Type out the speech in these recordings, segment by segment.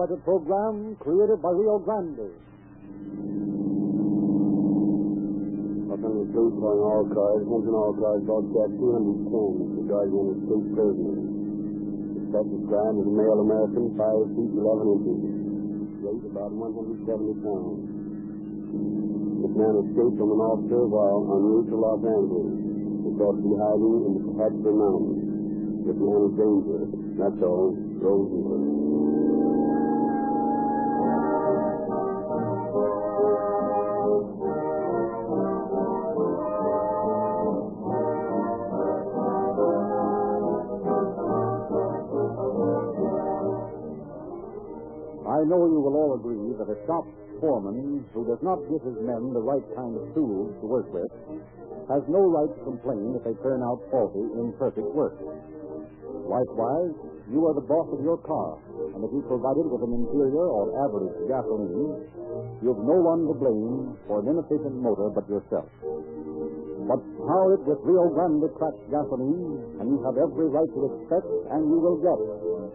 copyrighted program created by Rio Grande. Los Angeles Police calling all cars. Attention all cars. Broadcast 210. The Guardian Estate prisoner. Suspect described as a male American, 5 feet 11 inches. Weight about 170 pounds. This man escaped from an officer while en route to Los Angeles. He thought to be hiding in the Patchford Mountains. This man is dangerous. That's all. Rosenberg. I know you will all agree that a shop foreman who does not give his men the right kind of tools to work with has no right to complain if they turn out faulty, imperfect work. Likewise, you are the boss of your car, and if you provide it with an inferior or average gasoline, you have no one to blame for an inefficient motor but yourself. But power it with Rio Grande cracked gasoline, and you have every right to expect, and you will get,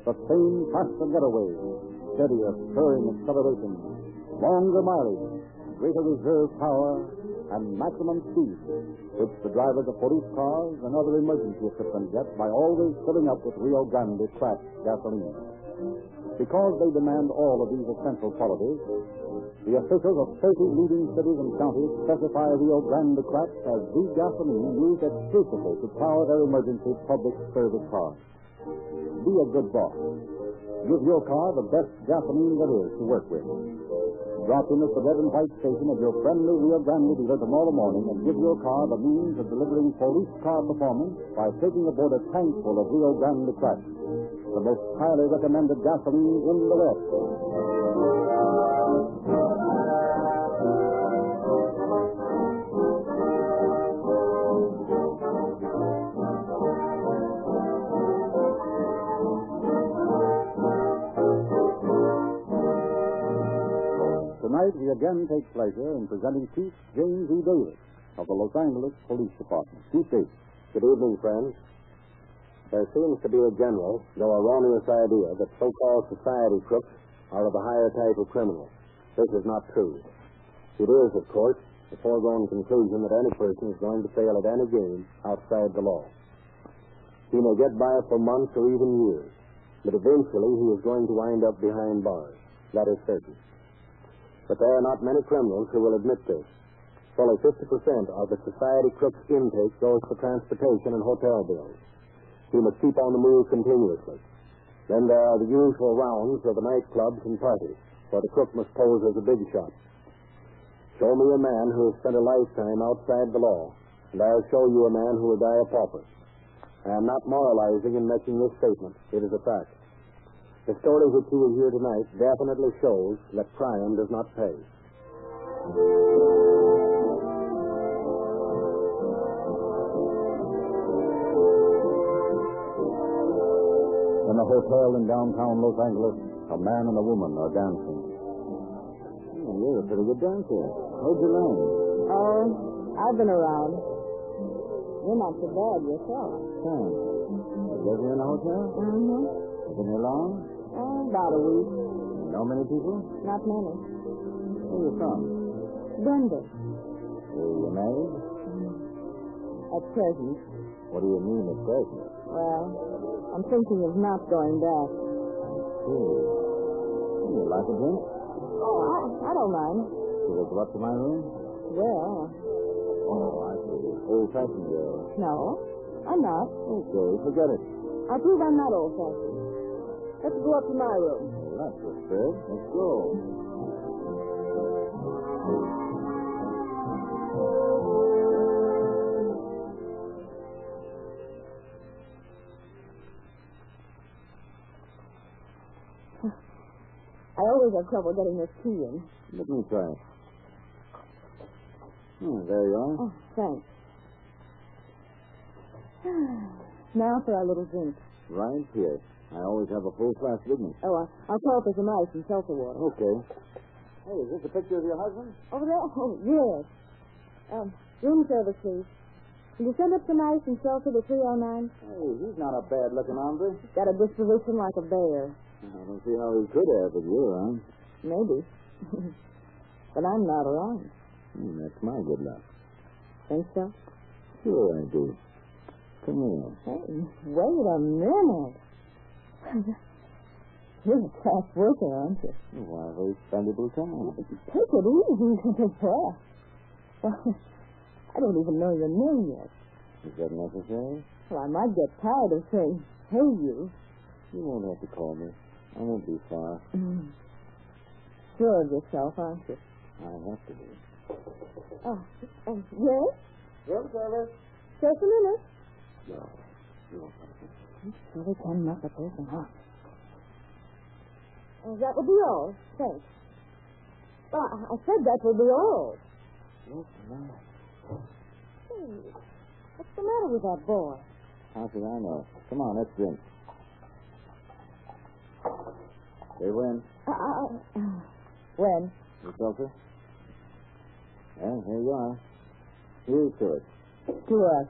the same faster getaway, steadier, purring acceleration, longer mileage, greater reserve power, and maximum speed, which the drivers of police cars and other emergency equipment get by always filling up with Rio Grande cracked gasoline. Because they demand all of these essential qualities, the officials of 30 leading cities and counties specify Rio Grande cracked as the gasoline used exclusively to power their emergency public service cars. Be a good boss. Give your car the best gasoline there is to work with. Drop in at the red and white station of your friendly Rio Grande dealer tomorrow morning and give your car the means of delivering police car performance by taking aboard a tank full of Rio Grande crack, the most highly recommended gasoline in the West. Tonight, we again take pleasure in presenting Chief James E. Davis of the Los Angeles Police Department. Chief Davis. Good evening, friends. There seems to be a general, though erroneous idea, that so-called society crooks are of a higher type of criminal. This is not true. It is, of course, the foregone conclusion that any person is going to fail at any game outside the law. He may get by for months or even years, but eventually he is going to wind up behind bars. That is certain. But there are not many criminals who will admit this. Fully 50% of the society crook's intake goes for transportation and hotel bills. He must keep on the move continuously. Then there are the usual rounds of the nightclubs and parties, where the crook must pose as a big shot. Show me a man who has spent a lifetime outside the law, and I'll show you a man who will die a pauper. I am not moralizing in making this statement. It is a fact. The story which you will hear tonight definitely shows that crime does not pay. In a hotel in downtown Los Angeles, a man and a woman are dancing. Oh, you're a pretty good dancer. Where'd you learn? Oh, I've been around. You're not so bad yourself. Thanks. You live here in a hotel? Mm-hmm. Been here long? About a week. Know many people? Not many. Where are you from? Denver. Are you married? At present. What do you mean at present? Well, I'm thinking of not going back. Sure. You like a drink? Oh, I, I don't mind. Shall we go up to my room? Well, Oh, I see. Old-fashioned girl. no, I'm not. Okay, forget it. I'll prove I'm not old-fashioned. Let's go up to my room. Well, that's what's. Let's go. I always have trouble getting this key in. Let me try. Hmm, there you are. Oh, thanks. now for our little drink. Right here. I always have a full glass with me. Oh, I, I'll call for some ice and seltzer water. Okay. Hey, is this a picture of your husband? Over there? Oh, yes. Um, room service, please. Can you send up some ice and seltzer to 309? Hey, he's not a bad-looking hombre. He's Got a disposition like a bear. I don't see how he could have with you around. Maybe. but I'm not around. Hmm, that's my good luck. Think so? Sure I do. Come here. Hey, wait a minute. You're a tough worker, aren't you? Why waste valuable time? Take it easy, little boy. Well, I don't even know your name yet. Is that necessary? Well, I might get tired of saying, hey, you. You won't have to call me. I won't be far. Mm. Sure of yourself, aren't you? I have to be. Oh, oh yes? Room service. Just a minute. No. You won't have to. You surely can knock a person up. Oh, that will be all. Thanks. Well, I I said that will be all. Yes, ma'am. Hey, what's the matter with that boy? How should I know? Come on, let's drink. They win. Uh, uh, uh, when? You sulfur? Well, here you are. Here's to it. To us.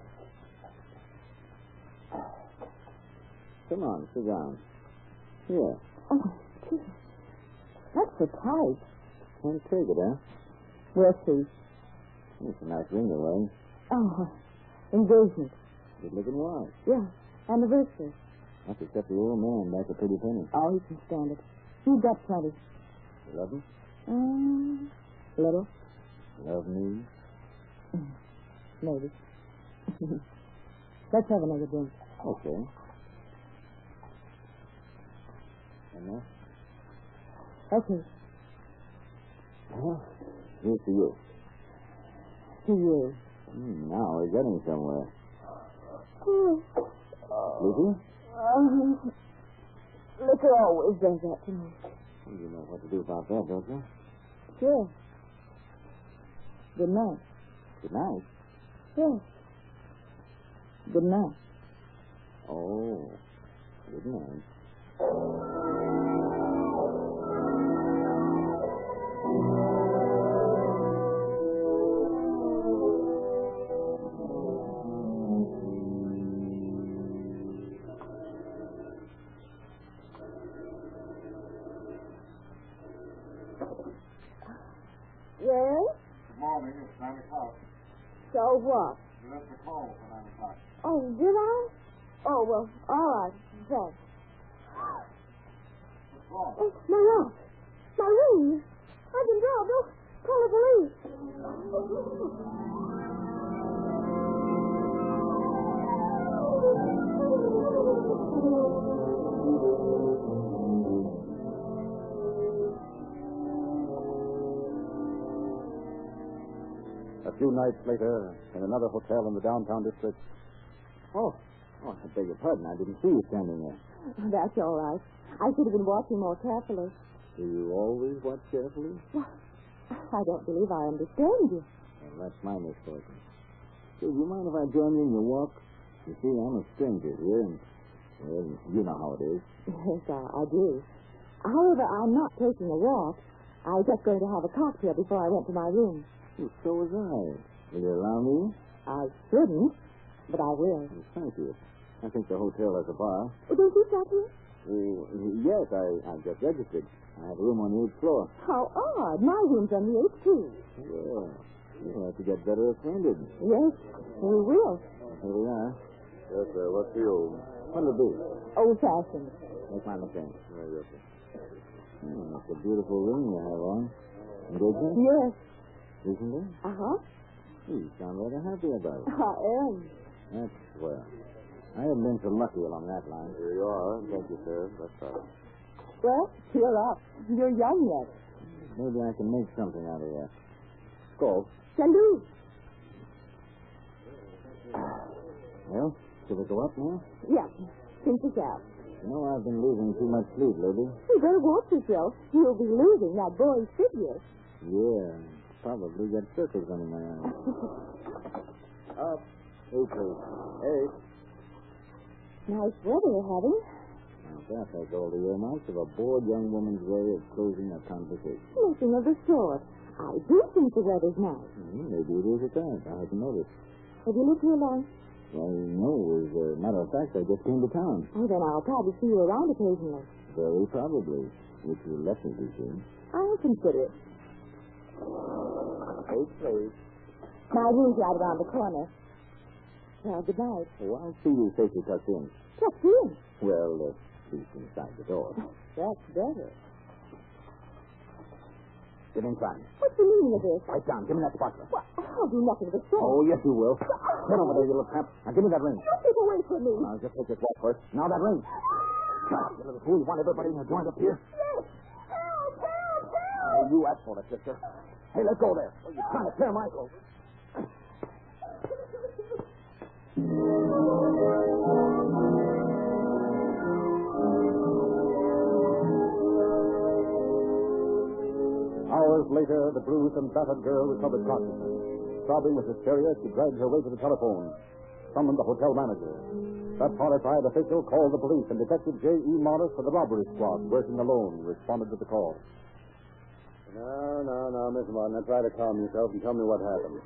Come on, sit down. Here. Oh, gee. That's so tight. Can't take it, huh? We'll see. It's a nice ring wear. Oh, engagement. Good looking watch. Yeah, anniversary. That's except the old man That's a pretty penny. Oh, he can stand it. You've got plenty. Love him? Um, little, Love me? maybe. Let's have another drink. Okay. Enough? Okay, Well, here's to you. to you. Hmm, now we're getting somewhere. Sleepy? um, liquor always does that to me. You know what to do about that, don't you? Sure. Good night. Good night. Yes. Good night. Oh, good night. Later, in another hotel in the downtown district, Oh, oh, I beg your pardon. I didn't see you standing there. That's all right. I should have been watching more carefully. Do you always watch carefully? Well, I don't believe I understand you. Well, that's my misfortune. Say, do you mind if I join you in your walk? You see, I'm a stranger here, and, well, you know how it is. Yes, I, I do. However, I'm not taking a walk. I was just going to have a cocktail before I went to my room. Well, so was I. Will you allow me? I shouldn't, but I will. Well, thank you. I think the hotel has a bar. Oh, don't you stop here? Uh, yes, I, I just registered. I have a room on the eighth floor. How odd. My room's on the eighth, too. Well, you'll have to get better acquainted. Yes, we will. Here we are. Yes, sir. What's the old? What'll it be? Old-fashioned. Make my mistake. yes, sir. Hmm, that's a beautiful ring you have on. Engagement? Yes. Isn't it? Uh-huh. You sound rather happy about it. I am. That's swell. I haven't been so lucky along that line. Here you are. Thank you, sir. That's all. Well, cheer up. You're young yet. Maybe I can make something out of that. Go. Salute. Well, should we go up now? Yeah. Think out. You know, I've been losing too much sleep lately. You better watch yourself. You'll be losing that boy's figure. Yeah, probably got circles under my eyes. Up. Please. Eight. Nice weather you're having. Now, that has all the earmarks of a bored young woman's way of closing a conversation. Nothing of the sort. I do think the weather's nice. Hmm, maybe it is at that. I haven't noticed. Have you lived here long? Well, no, as a matter of fact, I just came to town. Oh, then I'll probably see you around occasionally. Very probably. If you let me be seen. I'll consider it. Eight, please. My room's right around the corner. Well, good night. Oh, I'll see you safely tucked in. Tucked in. Well, uh, she's inside the door. That's better. Get inside. What's the meaning of this? Right down. Give me that spatula. Well, I'll do nothing of the sort. Oh, yes, you will. Get over there, you little tramp. Now, give me that ring. Keep away from me. Just take this walk first. Now, that ring. God, you little fool. You want everybody in the joint up here? You asked for it, sister. Hey, let go there. Oh, you're trying to tear my clothes. Hours later, the bruised and battered girl recovered consciousness. Sobbing with hysteria, she dragged her way to the telephone, summoned the hotel manager. That horrified official called the police, and Detective J.E. Morris of the robbery squad, working alone, responded to the call. No, no, no, Miss Martin. Now try to calm yourself and tell me what happened.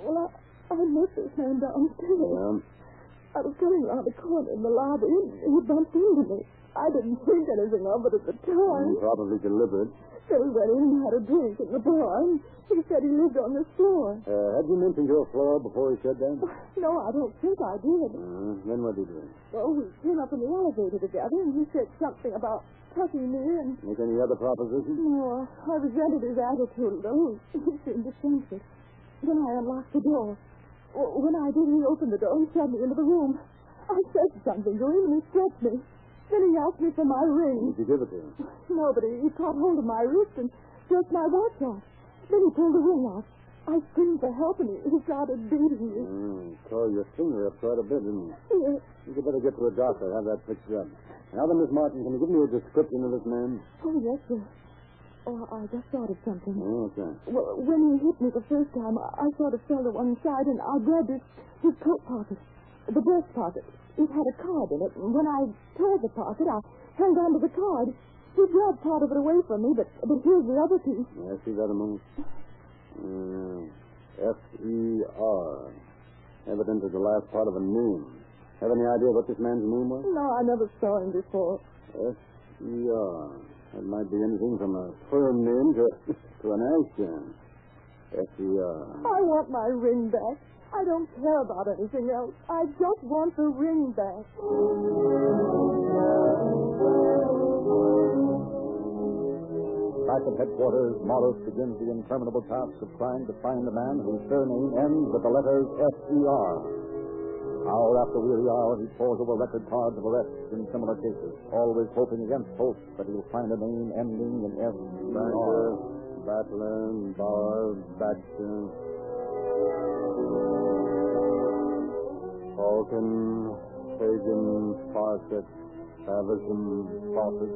Well, I, I met this man downstairs. Yeah? Coming around the corner in the lobby, and he bumped into me. I didn't think anything of it at the time. Probably deliberate. So we went in and had a drink at the bar, and he said he lived on this floor. Uh, had you mentioned your floor before he said that? No, I don't think I did. Uh, then what did he do? Well, we came up in the elevator together, and he said something about tucking me in. Make any other propositions? No, I resented his attitude, though. He seemed defensive. Then I unlocked the door. When I did, he opened the door and shoved me into the room. I said something to him, and he stretched me. Then he asked me for my ring. Did you give it to him? No, but he, he caught hold of my wrist and jerked my watch off. Then he pulled the ring off. I screamed for help, and he, he started beating me. Mm, tore your finger up quite a bit, didn't you? Yes. You could better get to a doctor, and have that fixed up. Now then, Miss Martin, can you give me a description of this man? Oh, yes, sir. Oh, I just thought of something. Oh, that? Well, when he hit me the first time, I, I sort of fell to one side and I grabbed his, his coat pocket, the breast pocket. It had a card in it. When I tore the pocket, I held onto the card. He grabbed part of it away from me, but, but here's the other piece. Yeah, see that a moment? Uh, F-E-R. Evident as the last part of a name. Have any idea what this man's name was? No, I never saw him before. F-E-R. That might be anything from a firm name to, to an action. F-E-R. I want my ring back. I don't care about anything else. I just want the ring back. Back at headquarters, Morris begins the interminable task of trying to find the man whose surname ends with the letters F-E-R. Hour after weary hour, he pores over record cards of arrests in similar cases, always hoping against hope that he'll find a name ending in F-E-R. Banker, Battler, Bauer, Baxter. Falcon, Fagan, Fawcett, Havison, Fawcett.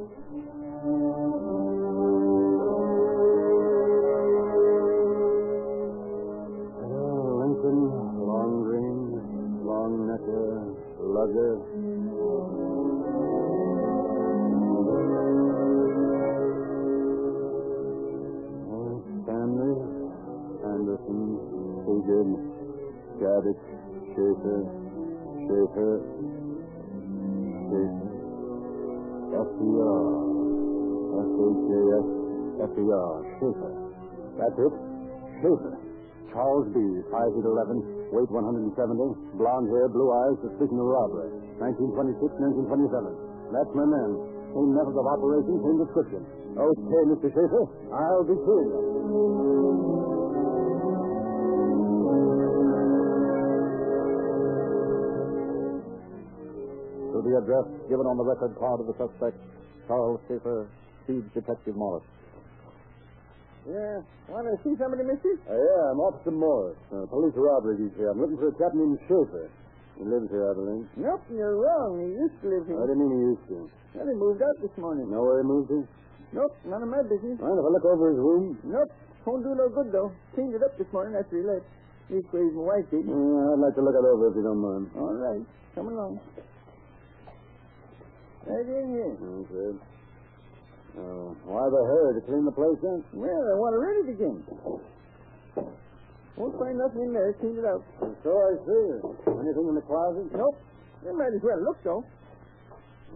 F-E-R, Schaefer. That's it, Schaefer. Charles B., 5 feet 11, weight 170, blonde hair, blue eyes, suspicion of robbery. 1926, 1927. That's my man. Same method of operation, same description. Okay, Mr. Schaefer, I'll be seeing. To the address given on the record card of the suspect, Charles Schaefer, speeds Detective Morris. Yeah. Want to see somebody, mister? Uh, yeah, I'm Officer Morris, uh, police robbery detail. I'm looking for a chap named Schaefer. He lives here, I believe. Nope, you're wrong. He used to live here. I didn't mean he used to. Well, he moved out this morning. Know where he moved to? Nope, none of my business. Mind if I look over his room? Nope, won't do no good, though. Cleaned it up this morning after he left. Leastways, my wife did. Yeah, I'd like to look it over if you don't mind. All right, come along. Right in here. Okay. Uh, why the hurry to clean the place up? Well, I want to rent it again. Won't find nothing in there. Clean it out. So I see. Anything in the closet? Nope. You might as well look, though.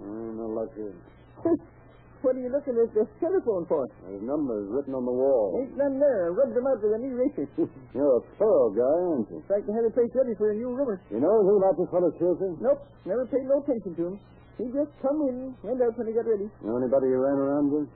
No luck here. what are you looking at the telephone for? There's numbers written on the wall. Ain't none there. I rubbed them out with an eraser. You're a thorough guy, aren't you? like to have the place ready for a new roomer. You know anything about this fellow Schaefer? Nope, never paid no attention to him. He just come in, went out when he got ready. Know anybody who ran around with?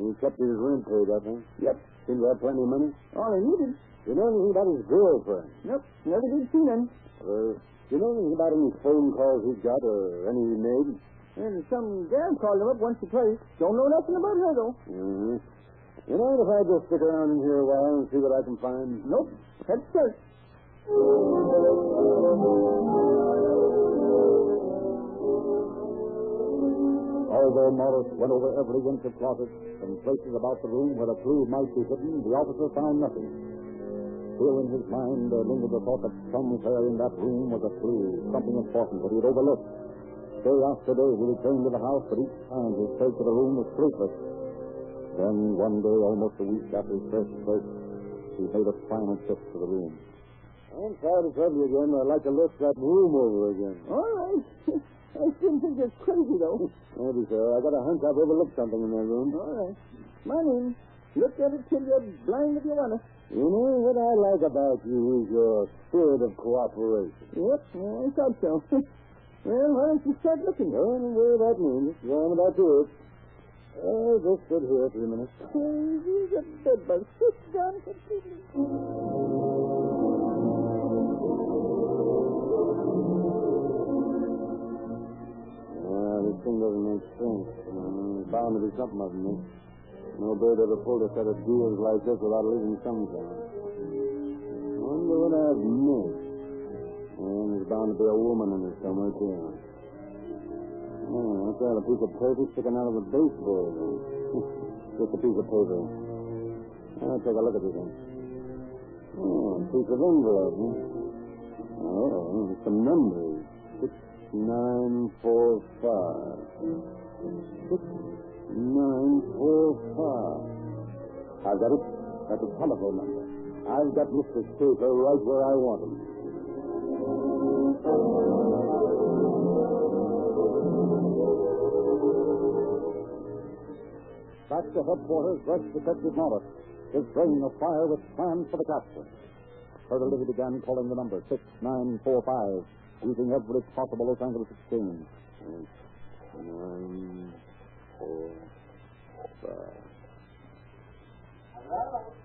He kept his rent paid, I think. Yep. Seemed to have plenty of money. All he needed. You know anything about his girlfriend? Nope, never did see none. Uh, do you know anything about any phone calls he's got or any he made? And some gal called him up once or twice. Don't know nothing about her, though. Mm-hmm. You know, if I just stick around in here a while and see what I can find. Nope, that's search. Although Morris went over every inch of closet and places about the room where a clue might be hidden, the officer found nothing. Still in his mind there lingered the thought that somewhere in that room was a clue, something important that he had overlooked. Day after day he returned to the house, but each time his search of the room was fruitless. Then one day, almost a week after his first search, he made a final trip to the room. I'm sorry to trouble you again, I'd like to look that room over again. All right. I still think it's crazy, though. Maybe so. I got a hunch I've overlooked something in that room. All right. My name. Look at it till you're blind if you want to. You know what I like about you is your spirit of cooperation. Yep, I thought so. well, why don't you start looking? Don't what that means. Go on about yours. Uh, just sit here for a minute. He's a bed bug. Sit down completely. This thing doesn't make sense. Uh, bound to be something of it. No bird ever pulled a set of deals like this without leaving some kind. Wonder what I've missed. And there's bound to be a woman in it somewhere, too. Oh, what's that? A piece of paper sticking out of the baseboard. Just a piece of paper. I'll take a look at this thing. Oh, a piece of envelope, huh? Oh, some numbers. Nine, four, five. Six, nine, four, five. I've got it. That's a telephone number. I've got Mr. Schaefer right where I want him. Back to headquarters rushed Detective Morris, his brain afire with plans for the capture. Hurriedly he began calling the number 6945, using every possible Los Angeles exchange. Nine, four, five.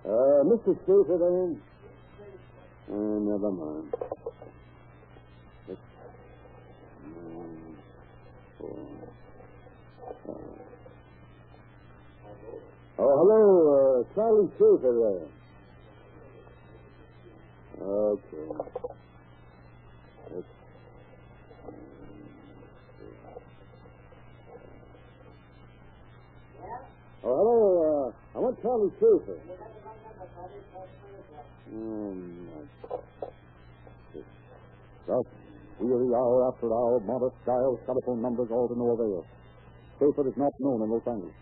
Uh, Mr. Schaefer there? Uh, never mind. Six, nine, four, five. Oh, hello, uh, Charlie Schaefer there. Okay. Six, Oh, hello, Charlie Schaefer. Mm, Thus, weary hour after hour, Morris dials telephone numbers all to no avail. Schaefer is not known in Los Angeles.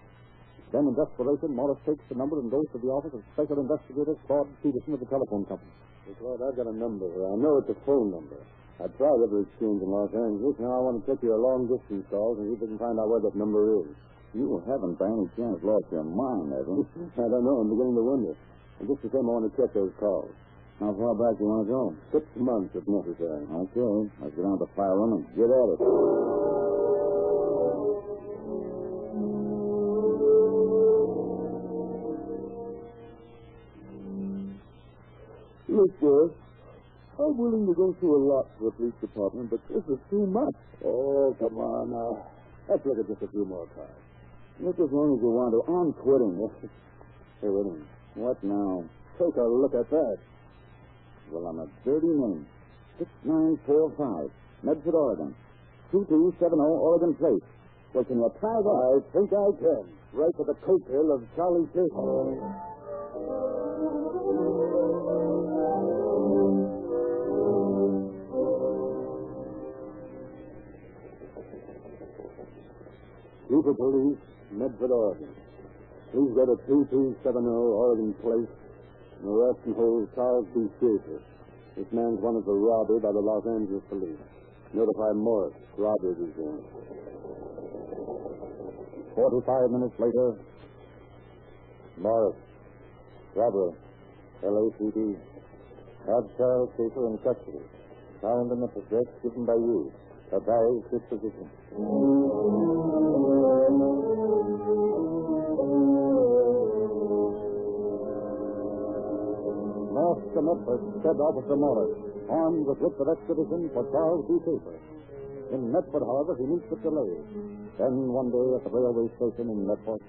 Then, in desperation, Morris takes the number and goes to the office of Special Investigator Claude Peterson of the telephone company. Hey, Claude, I've got a number here. I know it's a phone number. I tried every exchange in Los Angeles. Now I want to check your long distance calls and see if we can find out where that number is. You haven't by any chance lost your mind, have you? I don't know. I'm beginning to wonder. And just the same, I want to check those calls. How far back do you want to go? Six months, if necessary. Okay, let's get on to fire room and Get at it. Look, boss, I'm willing to go through a lot for the police department, but this is too much. Oh, come on now. Let's look at just a few more cards. Look as long as you want to. I'm quitting. Hey, wait a minute. What now? Take a look at that. Well, I'm a dirty name. 6945, Medford, Oregon. 2270 Oregon Place. Well, can you try that? I think I can. Right to the coattail of Charlie. Chief of Police, Medford, Oregon. Please go to 2270 Oregon Place and arrest and hold Charles B. Schaefer. This man's wanted for robbery by the Los Angeles police. Notify Morris. Robbery is in. Forty-five minutes later, Morris. Robbery. LAPD. Have Charles Schaefer in custody. Found in the address given by you. Advise disposition. Master Medford said Officer Morris, armed with writ of extradition for Charles B. Schaefer. In Medford, however, he meets with delay. Then one day at the railway station in Medford,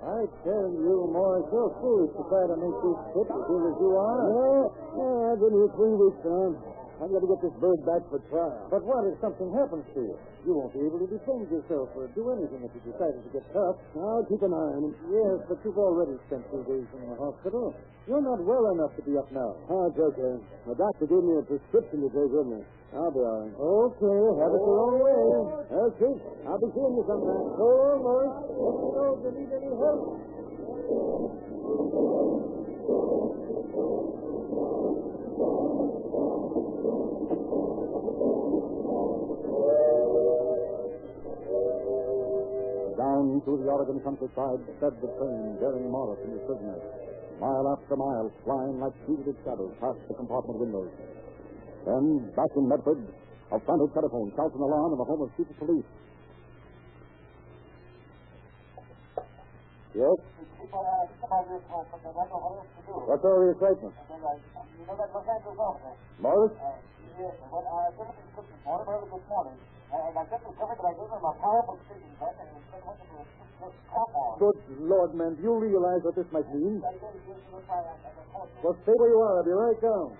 I tell you, Morris, you're foolish to try to make these trips as good as you are. Yeah, yeah, I've been here three weeks now. I've got to get this bird back for trial. But what if something happens to you? You won't be able to defend yourself or do anything if you decided to get tough. I'll keep an eye on him. Yes, but you've already spent two days in the hospital. You're not well enough to be up now. Ah, oh, it's okay. The doctor gave me a prescription to take with me. I'll be all right. Okay, have it your own way. Okay. I'll be seeing you sometime. On, Morris. Let me know if you need any help. Through the Oregon countryside sped the train bearing Morris and his prisoners. Mile after mile, flying like fugitive shadows past the compartment windows. Then, back in Medford, a frantic telephone shouts an alarm in the home of chief of police. Yes? What's all the excitement? Morris? Uh, yes, but I took a early this morning, Good Lord, man, do you realize what this might mean? Well, stay where you are. I'll be right down.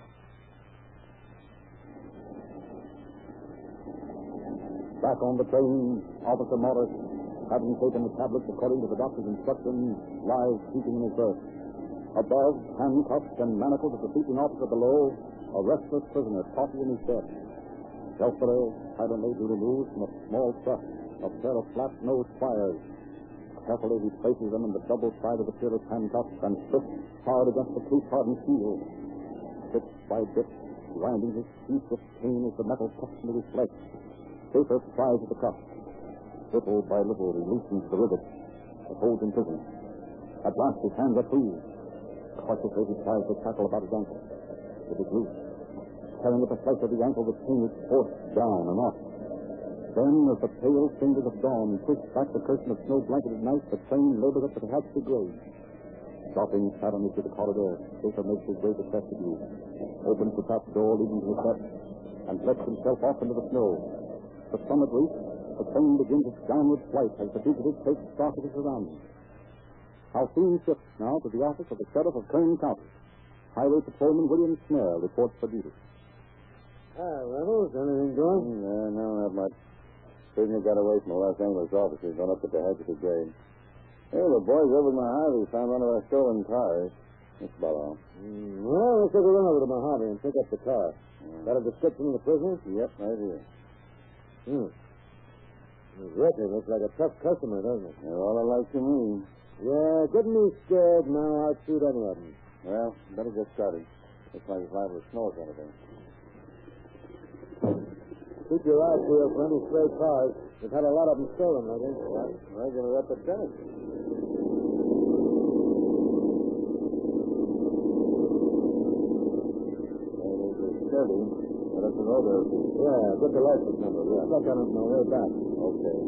Back on the train, Officer Morris, having taken the tablets according to the doctor's instructions, lies sleeping in his berth. Above, handcuffed and manacled at the sleeping officer below, a restless prisoner tossing in his bed. Carefully, silently, he removes from a small truck a pair of flat-nosed pliers. Carefully, he places them in the double side of the pair of handcuffs and twists hard against the case-hardened steel. Bit by bit, grinding his teeth with pain as the metal cuts into his flesh. Schaefer pries at the cuff. Little by little, he loosens the rivet that holds him prisoner. At last, his hands are free. Cautiously, he tries to tackle about his ankle. It is loose. Tearing at the flesh of the ankle, chain is forced down and off. Then, as the pale fingers of dawn push back the curtain of snow-blanketed night, the train labors up to the Tehachapi grade. Dropping silently to the corridor, Schaefer makes his way to vestibule, opens the top door leading to the steps, and lets himself off into the snow. The summit reached, the train begins its downward flight as the fugitive takes stock of his surroundings. Our scene shifts now to the office of the sheriff of Kern County. Highway Patrolman William Snare reports for duty. Ah, Reynolds, anything doing? Yeah, no, not much. Prisoner got away from the Los Angeles officers, gone up to the head of the grade. Hey, the boys over at Mojave found one of our stolen cars. That's about all. Mm, well, let's take a run over to Mojave and pick up the car. Got a description of the prisoner? Yep, right here. Hmm. His record looks like a tough customer, doesn't it? They're all alike to me. Yeah, getting me scared now. I'd shoot any of them. Well, better get started. Looks like it's liable to snow or anything. Keep your eyes peeled for any stray cars. We've had a lot of them stolen lately. Regular epidemic. Chevy. It's an odor. Yeah, get the license number. We stuck on it on the way back. Okay.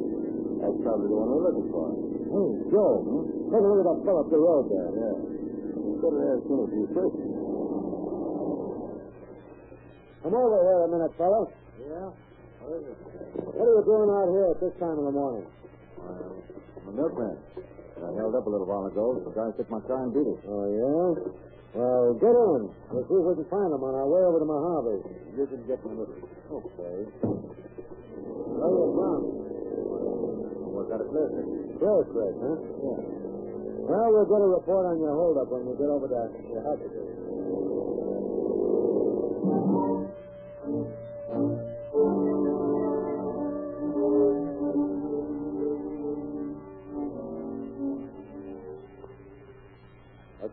That's probably the one we're looking for. Hey, Joe, take a look at that fellow up the road there. Yeah. You better ask him if first. Come over here a minute, fellow. Yeah? What is it? What are you doing out here at this time of the morning? I'm a milkman. I held up a little while ago. The guy took my car and beat it. Oh, yeah? Well, get in. We'll see if we can find them on our way over to Mojave. You can get with it. Okay. Where are you from? Was that a clear thing? Clear Creek, huh? Yeah. Well, we'll get a report on your holdup when we get over to house.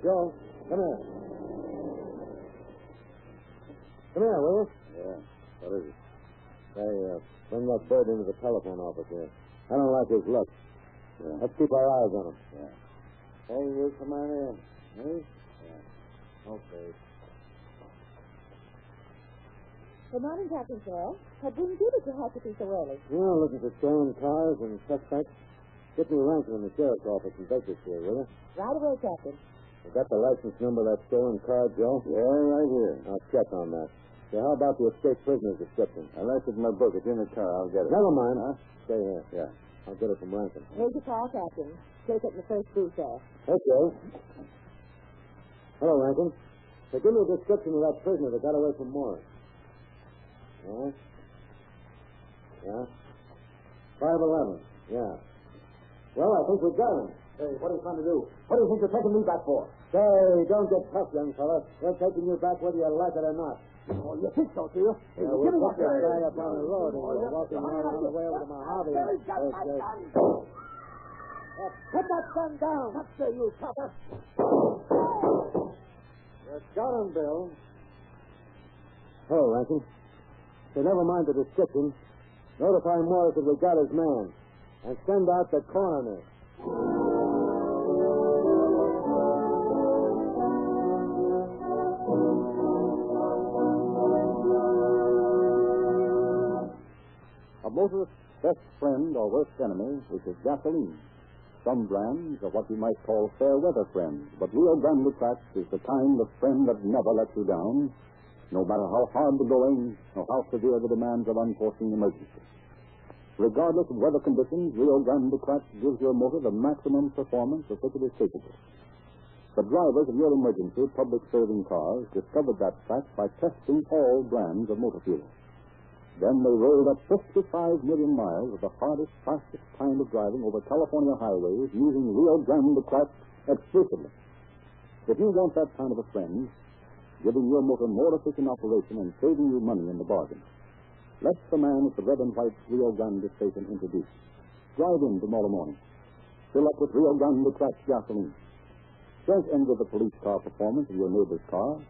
Joe, come here. Come here, will you? Yeah. What is it? Hey, uh, bring that bird into the telephone office here. I don't like his look. Yeah. Let's keep our eyes on him. Yeah. Hey, you come on in. Eh? Okay. Good morning, Captain Farrell. What brings you to Tehachapi so early? Yeah, looking for stolen cars and suspects. Get me a Rankin in the sheriff's office in Bakersfield, will you? Right away, Captain. I got the license number of that stolen car, Joe? Yeah, right here. I'll check on that. So how about the escaped prisoner's description? I left it in my book. It's in the car. I'll get it. Never mind. Huh? Stay here. Yeah. I'll get it from Rankin. Here's your call, Captain. Take it in the first booth there. Okay. Hello, Rankin. So give me a description of that prisoner that got away from Morris. Yeah? Yeah? 5'11. Yeah. Well, I think we've got him. Hey, what are you trying to do? What do you think you're taking me back for? Say, don't get tough, young fella. We're taking you back whether you like it or not. Oh, you think so, do you? Hey, Yeah, give me that gun. guy up on the road and Oh, we're walking Hurry on the way over to Mojave. Billy's got my gun. Uh, put that gun down. That's the you, copper. You got him, Bill. Hello, Rankin. So never mind the description. Notify Morris that we got his man. And send out the coroner. Motorist's best friend or worst enemy which is gasoline. Some brands are what you might call fair weather friends, but Rio Grande Cracked is the kind of friend that never lets you down, no matter how hard the going or how severe the demands of unforeseen emergency. Regardless of weather conditions, Rio Grande Cracked gives your motor the maximum performance of it is capable. The drivers of your emergency public serving cars discovered that fact by testing all brands of motor fuel. Then they rolled up 55 million miles of the hardest, fastest kind of driving over California highways using Rio Grande Cracked exclusively. If you want that kind of a friend, giving your motor more efficient operation and saving you money in the bargain, let the man at the red and white Rio Grande station introduce. Drive in tomorrow morning. Fill up with Rio Grande Cracked gasoline. Don't envy the police car performance of your neighbor's car.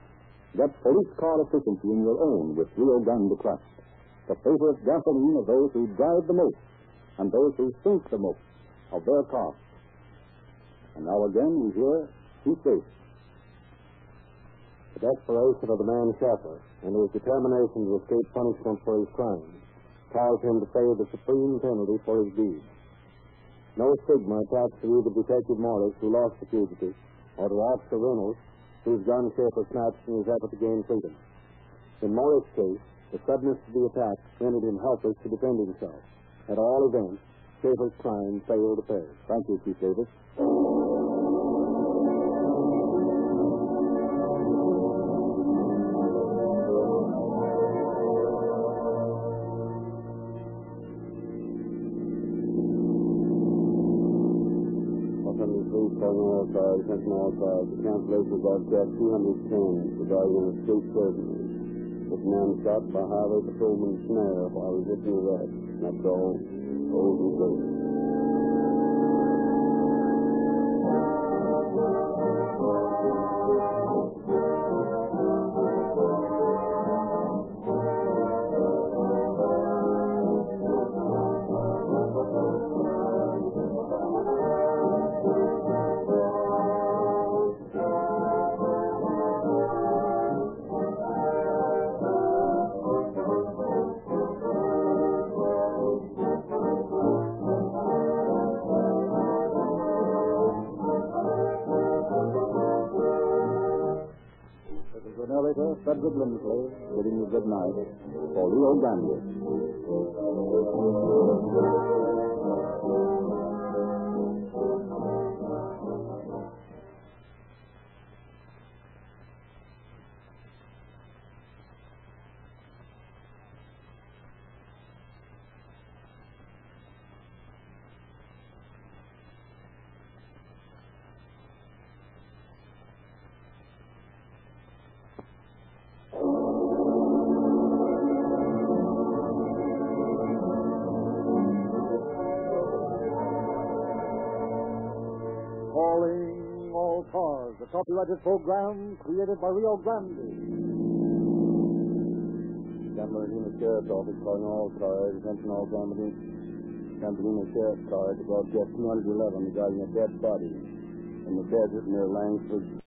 Get police car efficiency in your own with Rio Grande Cracked the favorite gasoline of those who drive the most and those who think the most of their cars. And now again we hear Chief Davis. The desperation of the man Schaefer and his determination to escape punishment for his crimes caused him to pay the supreme penalty for his deeds. No stigma attached to either Detective Morris, who lost the fugitive, or to Officer Reynolds, whose gun Schaefer snatched in his effort to gain freedom. In Morris' case, the suddenness of the attack rendered him helpless to defend himself. At all events, Schaefer's crime failed to pay. Thank you, Chief Davis. Cars. The cancellation broadcast 210 regarding an escaped This man shot by highway patrolman Snare while resisting arrest. That's all. Old and great. Bidding you good night for Rio Grande. Copyrighted program created by Rio Grande. Denver Human Sheriff's Office calling all cars, attention all companies. Campbellina Sheriff's car to broadcast 211 regarding a dead body in the desert near Langsford,